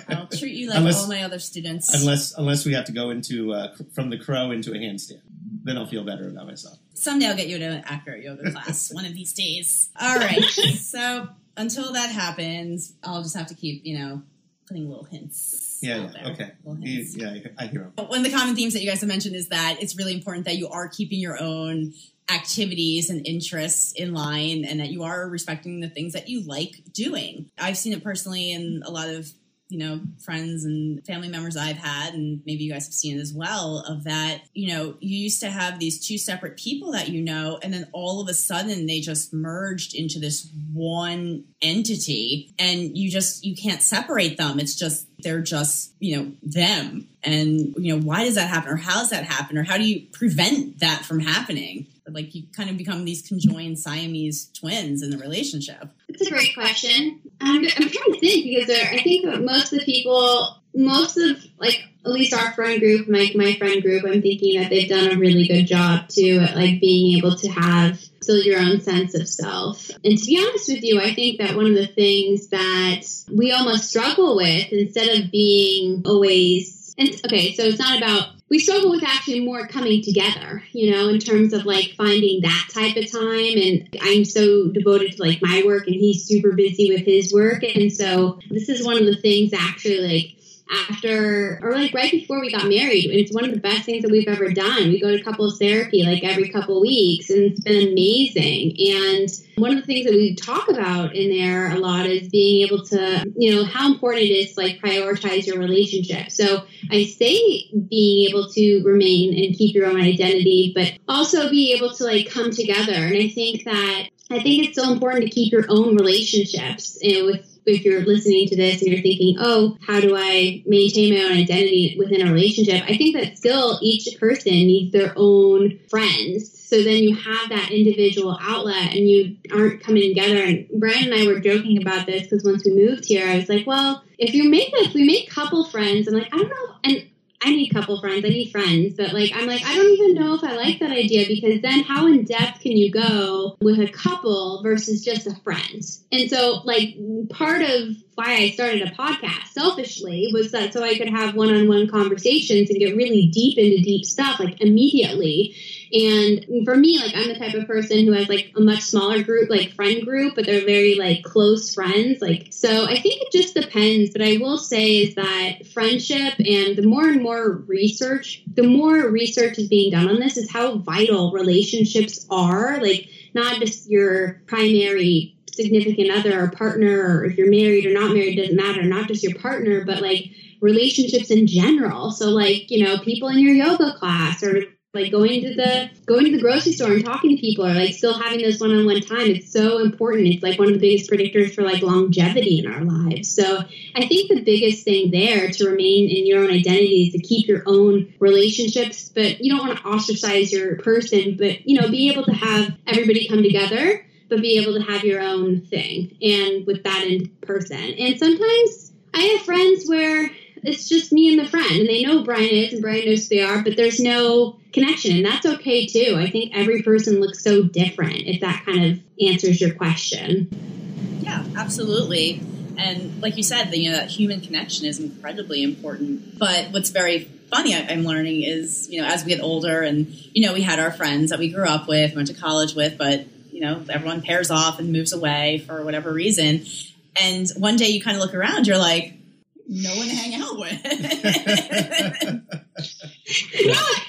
Speaker 1: I'll treat you like
Speaker 3: Unless-
Speaker 1: all my other students.
Speaker 3: unless, unless we have to go into uh, from the crow into a handstand, then I'll feel better about myself.
Speaker 1: Someday I'll get you to an accurate yoga class one of these days. All right. so until that happens, I'll just have to keep, you know, putting little hints.
Speaker 3: Yeah, yeah, okay,
Speaker 1: hints.
Speaker 3: yeah, I hear him.
Speaker 1: One of the common themes that you guys have mentioned is that it's really important that you are keeping your own activities and interests in line and that you are respecting the things that you like doing. I've seen it personally in a lot of you know friends and family members I've had and maybe you guys have seen it as well of that you know you used to have these two separate people that you know and then all of a sudden they just merged into this one entity and you just you can't separate them. It's just they're just you know them. And you know why does that happen or how does that happen or how do you prevent that from happening? Like you kind of become these conjoined siamese twins in the relationship.
Speaker 4: That's a great question. I'm, I'm trying to think because I think most of the people, most of like at least our friend group, my my friend group, I'm thinking that they've done a really good job too at like being able to have still your own sense of self. And to be honest with you, I think that one of the things that we almost struggle with instead of being always and okay, so it's not about we struggle with actually more coming together, you know, in terms of like finding that type of time. And I'm so devoted to like my work, and he's super busy with his work. And so this is one of the things actually like after or like right before we got married it's one of the best things that we've ever done. We go to couples therapy like every couple weeks and it's been amazing. And one of the things that we talk about in there a lot is being able to you know how important it is to like prioritize your relationship. So i say being able to remain and keep your own identity but also be able to like come together. And i think that I think it's so important to keep your own relationships and with if you're listening to this and you're thinking, oh, how do I maintain my own identity within a relationship? I think that still each person needs their own friends. So then you have that individual outlet and you aren't coming together. And Brian and I were joking about this because once we moved here, I was like, well, if you make if we make couple friends, I'm like, I don't know. And I need couple friends. I need friends. But like, I'm like, I don't even know if I like that idea because then how in depth can you go with a couple versus just a friend? And so, like, part of why I started a podcast selfishly was that so I could have one on one conversations and get really deep into deep stuff like immediately. And for me, like I'm the type of person who has like a much smaller group, like friend group, but they're very like close friends. Like so I think it just depends. But I will say is that friendship and the more and more research, the more research is being done on this is how vital relationships are. Like not just your primary significant other or partner or if you're married or not married doesn't matter not just your partner but like relationships in general so like you know people in your yoga class or like going to the going to the grocery store and talking to people or like still having those one-on-one time. It's so important. It's like one of the biggest predictors for like longevity in our lives. So i think the biggest thing there to remain in your own identity is to keep your own relationships. But you don't want to ostracize your person but you know be able to have everybody come together but be able to have your own thing and with that in person. And sometimes I have friends where it's just me and the friend and they know Brian is and Brian knows who they are, but there's no connection and that's okay too. I think every person looks so different if that kind of answers your question.
Speaker 1: Yeah, absolutely. And like you said, the, you know, that human connection is incredibly important. But what's very funny I- I'm learning is, you know, as we get older and, you know, we had our friends that we grew up with, went to college with, but, you know, everyone pairs off and moves away for whatever reason. And one day you kind of look around, you're like, no one to hang out with.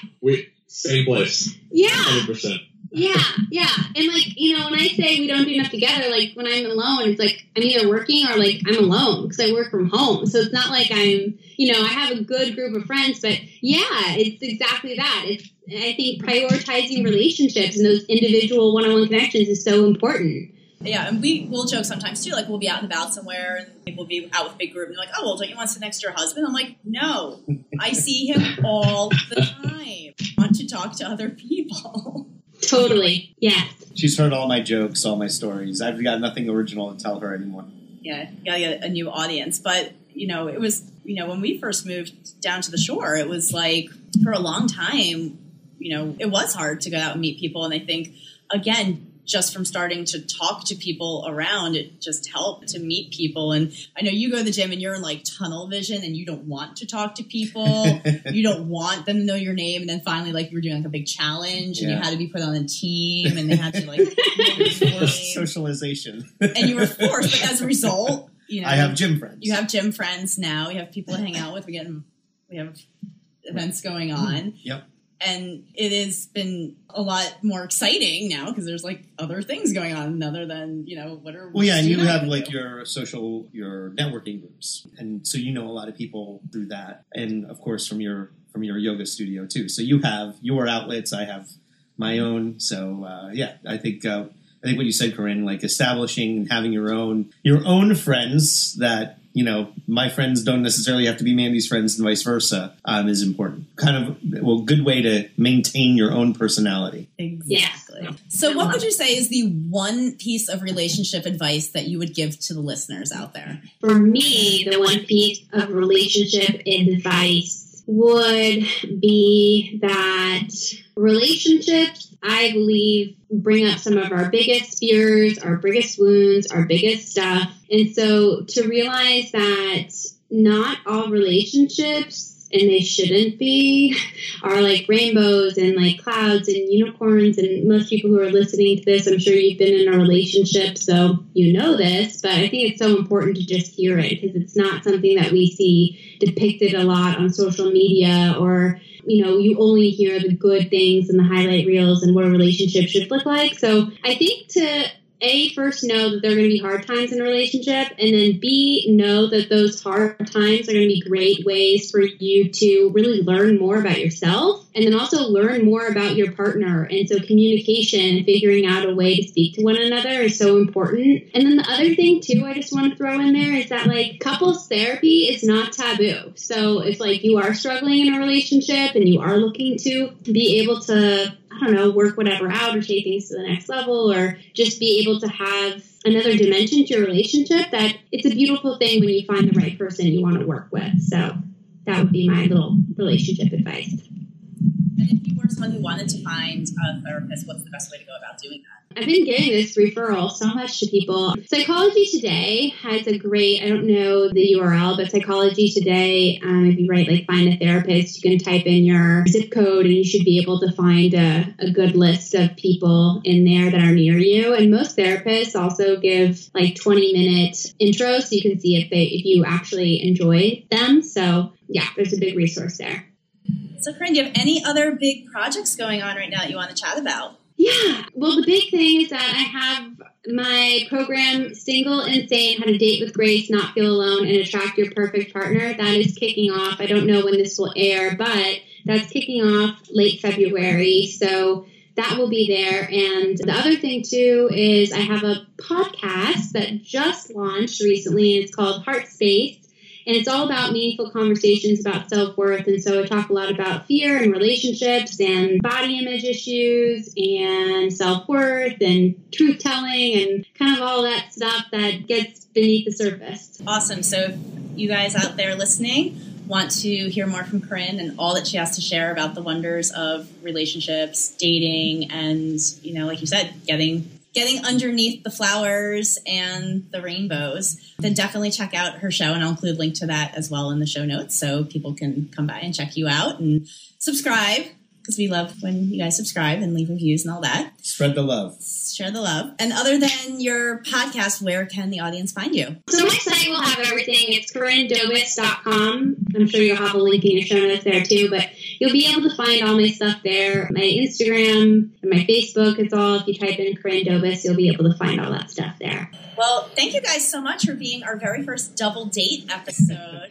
Speaker 5: We same place,
Speaker 4: yeah.
Speaker 5: hundred percent.
Speaker 4: Yeah, yeah. And like, you know, when I say we don't do enough together, like when I'm alone, it's like I'm either working or like I'm alone because I work from home. So it's not like I'm, you know, I have a good group of friends, but yeah, it's exactly that. It's, I think prioritizing relationships and those individual one on one connections is so important.
Speaker 1: Yeah, and we will joke sometimes too. Like we'll be out and about somewhere, and we'll be out with a big group, and they're like, "Oh, well, don't you want to sit next to your husband?" I'm like, "No, I see him all the time. I want to talk to other people."
Speaker 4: Totally. Yeah.
Speaker 3: She's heard all my jokes, all my stories. I've got nothing original to tell her anymore.
Speaker 1: yeah, you gotta get a new audience. But you know, it was you know when we first moved down to the shore, it was like for a long time, you know, it was hard to go out and meet people, and I think again. Just from starting to talk to people around, it just helped to meet people. And I know you go to the gym and you're in like tunnel vision and you don't want to talk to people. you don't want them to know your name. And then finally, like you were doing like a big challenge and you had to be put on a team and they had to like know your name.
Speaker 3: Socialization.
Speaker 1: and you were forced. But as a result, you know,
Speaker 3: I have gym friends.
Speaker 1: you have gym friends now. You have people to hang out with. We get we have events going on.
Speaker 3: Yep.
Speaker 1: And it has been a lot more exciting now because there's like other things going on other than you know what are
Speaker 3: Well, yeah, and you have like
Speaker 1: do?
Speaker 3: your social, your networking groups, and so you know a lot of people through that, and of course from your from your yoga studio too. So you have your outlets. I have my own. So uh, yeah, I think uh, I think what you said, Corinne, like establishing and having your own your own friends that you know my friends don't necessarily have to be Mandy's friends and vice versa um, is important. Kind of well, good way to maintain your own personality.
Speaker 1: Exactly. So, what would you say is the one piece of relationship advice that you would give to the listeners out there?
Speaker 4: For me, the one piece of relationship advice would be that relationships, I believe, bring up some of our biggest fears, our biggest wounds, our biggest stuff. And so to realize that not all relationships, and they shouldn't be, are like rainbows and like clouds and unicorns. And most people who are listening to this, I'm sure you've been in a relationship, so you know this. But I think it's so important to just hear it because it's not something that we see depicted a lot on social media or you know, you only hear the good things and the highlight reels and what a relationship should look like. So I think to a first know that there are going to be hard times in a relationship, and then B know that those hard times are going to be great ways for you to really learn more about yourself, and then also learn more about your partner. And so communication, figuring out a way to speak to one another, is so important. And then the other thing too, I just want to throw in there is that like couples therapy is not taboo. So if like you are struggling in a relationship and you are looking to be able to I don't know, work whatever out or take things to the next level or just be able to have another dimension to your relationship, that it's a beautiful thing when you find the right person you want to work with. So that would be my little relationship advice.
Speaker 1: And if you were someone who wanted to find a therapist, what's the best way to go about doing that?
Speaker 4: I've been getting this referral so much to people. Psychology Today has a great, I don't know the URL, but Psychology Today, um, if you write like find a therapist, you can type in your zip code and you should be able to find a, a good list of people in there that are near you. And most therapists also give like 20 minute intros so you can see if they if you actually enjoy them. So yeah, there's a big resource there.
Speaker 1: So, Corinne, do you have any other big projects going on right now that you want to chat about?
Speaker 4: Yeah. Well, the big thing is that I have my program, Single Insane How to Date with Grace, Not Feel Alone, and Attract Your Perfect Partner. That is kicking off. I don't know when this will air, but that's kicking off late February. So that will be there. And the other thing, too, is I have a podcast that just launched recently, it's called Heart Space. And it's all about meaningful conversations about self worth. And so I talk a lot about fear and relationships and body image issues and self worth and truth telling and kind of all that stuff that gets beneath the surface.
Speaker 1: Awesome. So, if you guys out there listening want to hear more from Corinne and all that she has to share about the wonders of relationships, dating, and you know, like you said, getting getting underneath the flowers and the rainbows, then definitely check out her show, and I'll include a link to that as well in the show notes, so people can come by and check you out and subscribe because we love when you guys subscribe and leave reviews and all that.
Speaker 3: Spread the love.
Speaker 1: Share the love. And other than your podcast, where can the audience find you?
Speaker 4: So my site will have everything. It's CorinneDobbas.com. I'm sure you'll have a link in your show notes there too, but you'll be able to find all my stuff there. My Instagram and my Facebook, it's all, if you type in Corinne Dobbas, you'll be able to find all that stuff there.
Speaker 1: Well, thank you guys so much for being our very first double date episode.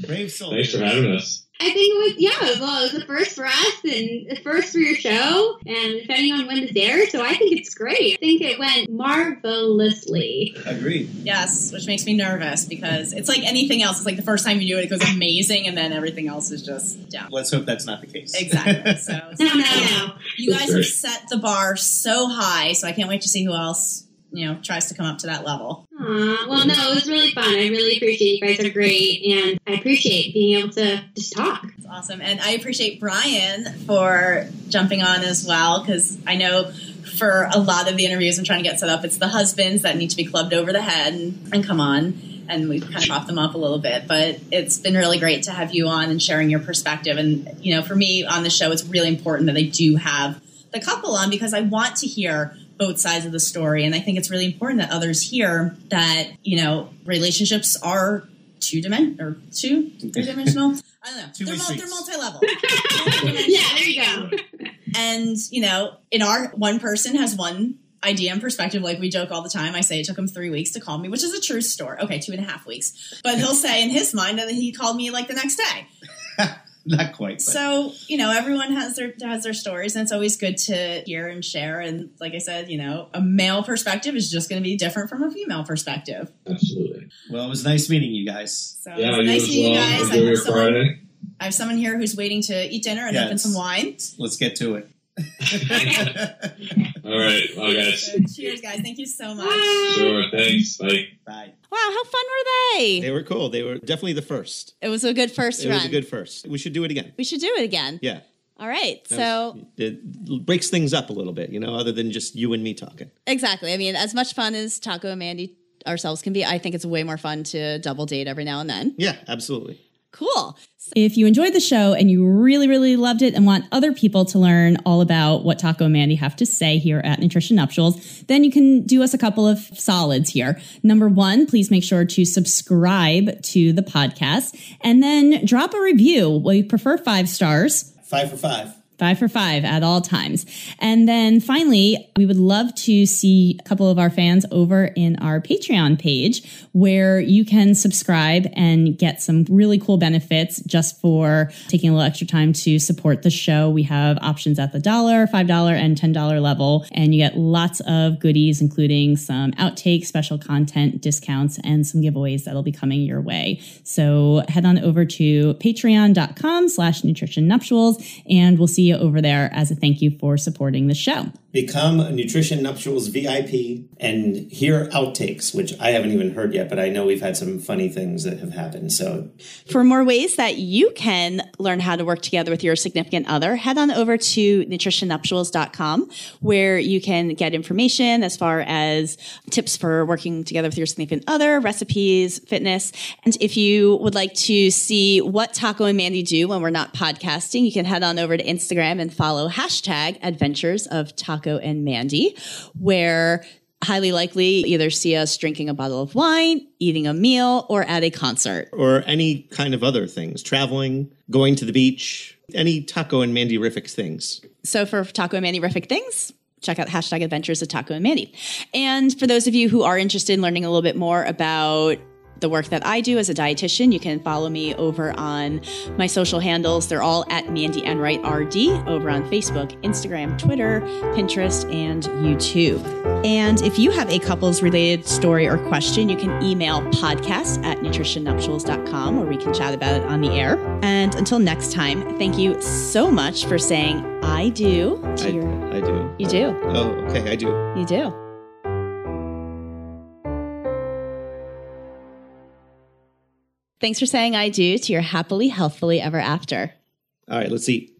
Speaker 3: Brave soul.
Speaker 5: Thanks for having us.
Speaker 4: I think it was, yeah, well, it was the first for us and the first for your show, and depending on when it's aired, so I think it's great. I think it went marvelously.
Speaker 3: Agreed.
Speaker 1: yes, which makes me nervous because it's like anything else. It's like the first time you do it, it goes amazing, and then everything else is just down.
Speaker 3: Let's hope that's not the case.
Speaker 1: Exactly. So
Speaker 4: No, no, no.
Speaker 1: you guys have set the bar so high, so I can't wait to see who else
Speaker 8: you know tries to come up to that level.
Speaker 4: Aw, well, no, it was really fun. I really appreciate you guys are great, and I appreciate being able to just talk.
Speaker 8: It's awesome, and I appreciate Brian for jumping on as well because I know for a lot of the interviews I'm trying to get set up, it's the husbands that need to be clubbed over the head and, and come on. And we've kind of propped them up a little bit, but it's been really great to have you on and sharing your perspective. And you know, for me on the show, it's really important that I do have the couple on because I want to hear both sides of the story. And I think it's really important that others hear that, you know, relationships are two dimen or two three dimensional. I don't know.
Speaker 9: Two-way
Speaker 8: they're, mul- they're multi-level.
Speaker 4: yeah, there you go.
Speaker 8: and, you know, in our one person has one idea and perspective. Like we joke all the time. I say it took him three weeks to call me, which is a true story. Okay, two and a half weeks. But he'll say in his mind that he called me like the next day.
Speaker 9: Not quite. But.
Speaker 8: So you know, everyone has their has their stories, and it's always good to hear and share. And like I said, you know, a male perspective is just going to be different from a female perspective.
Speaker 5: Absolutely.
Speaker 9: well, it was nice meeting you guys.
Speaker 8: So
Speaker 5: Yeah,
Speaker 8: it's
Speaker 5: you
Speaker 8: nice
Speaker 5: as
Speaker 8: meeting you
Speaker 5: well.
Speaker 8: guys. I have,
Speaker 5: your
Speaker 8: someone,
Speaker 5: Friday.
Speaker 8: I have someone here who's waiting to eat dinner and
Speaker 9: Yeah,
Speaker 8: open some wine.
Speaker 9: Let's get to it.
Speaker 5: All right. Well, guys.
Speaker 8: So, cheers, guys! Thank you so much.
Speaker 5: Sure. Thanks. Bye.
Speaker 9: Bye.
Speaker 1: Wow, how fun were they?
Speaker 3: They were cool. They were definitely the first.
Speaker 1: It was a good first
Speaker 3: It
Speaker 1: run.
Speaker 3: was a good first. We should do it again.
Speaker 1: we should do it again.
Speaker 3: Yeah.
Speaker 1: All right.
Speaker 3: That
Speaker 1: So
Speaker 3: was- it breaks things up a little bit, you know, other than just you and me talking.
Speaker 1: exactly. I mean, as much fun as Taco and Mandy ourselves can be, I think it's way more fun to double date every now and then.
Speaker 3: Yeah, absolutely.
Speaker 1: Cool.
Speaker 10: If you enjoyed the show and you really, really loved it and want other people to learn all about what Taco and Mandy have to say here at Nutrition Nuptials, then you can do us a couple of solids here. Number one, please make sure to subscribe to the podcast and then drop a review. We prefer five stars.
Speaker 9: Five for five.
Speaker 10: Five for five at all times. And then finally, we would love to see a couple of our fans over in our Patreon page where you can subscribe and get some really cool benefits just for taking a little extra time to support the show. We have options at the dollar, $5, and $10 level, and you get lots of goodies, including some outtakes, special content, discounts, and some giveaways that'll be coming your way. So head on over to patreon.com slash nutrition nuptials, and we'll see you over there as a thank you for supporting the show.
Speaker 3: Become a Nutrition Nuptials VIP and hear outtakes, which I haven't even heard yet, but I know we've had some funny things that have happened. So
Speaker 1: For more ways that you can learn how to work together with your significant other, head on over to nutritionnuptials.com where you can get information as far as tips for working together with your significant other, recipes, fitness. And if you would like to see what Taco and Mandy do when we're not podcasting, you can head on over to Instagram and follow hashtag adventures of Taco and Mandy, where highly likely either see us drinking a bottle of wine, eating a meal, or at a concert.
Speaker 3: or any kind of other things, traveling, going to the beach, any taco and Mandy-rific things.
Speaker 1: So for Taco and Mandy Rific things, check out hashtag adventures of Taco and Mandy. And for those of you who are interested in learning a little bit more about the work that I do as a dietitian, you can follow me over on my social handles. They're all at Mandy Enright RD over on Facebook, Instagram, Twitter, Pinterest, and YouTube. And if you have a couples related story or question, you can email podcast at nutritionnuptials.com where we can chat about it on the air. And until next time, thank you so much for saying I do to
Speaker 3: I,
Speaker 1: your.
Speaker 3: I do.
Speaker 1: You do.
Speaker 3: Oh, okay, I do.
Speaker 1: You do. Thanks for saying I do to your happily, healthfully ever after.
Speaker 3: All right, let's eat.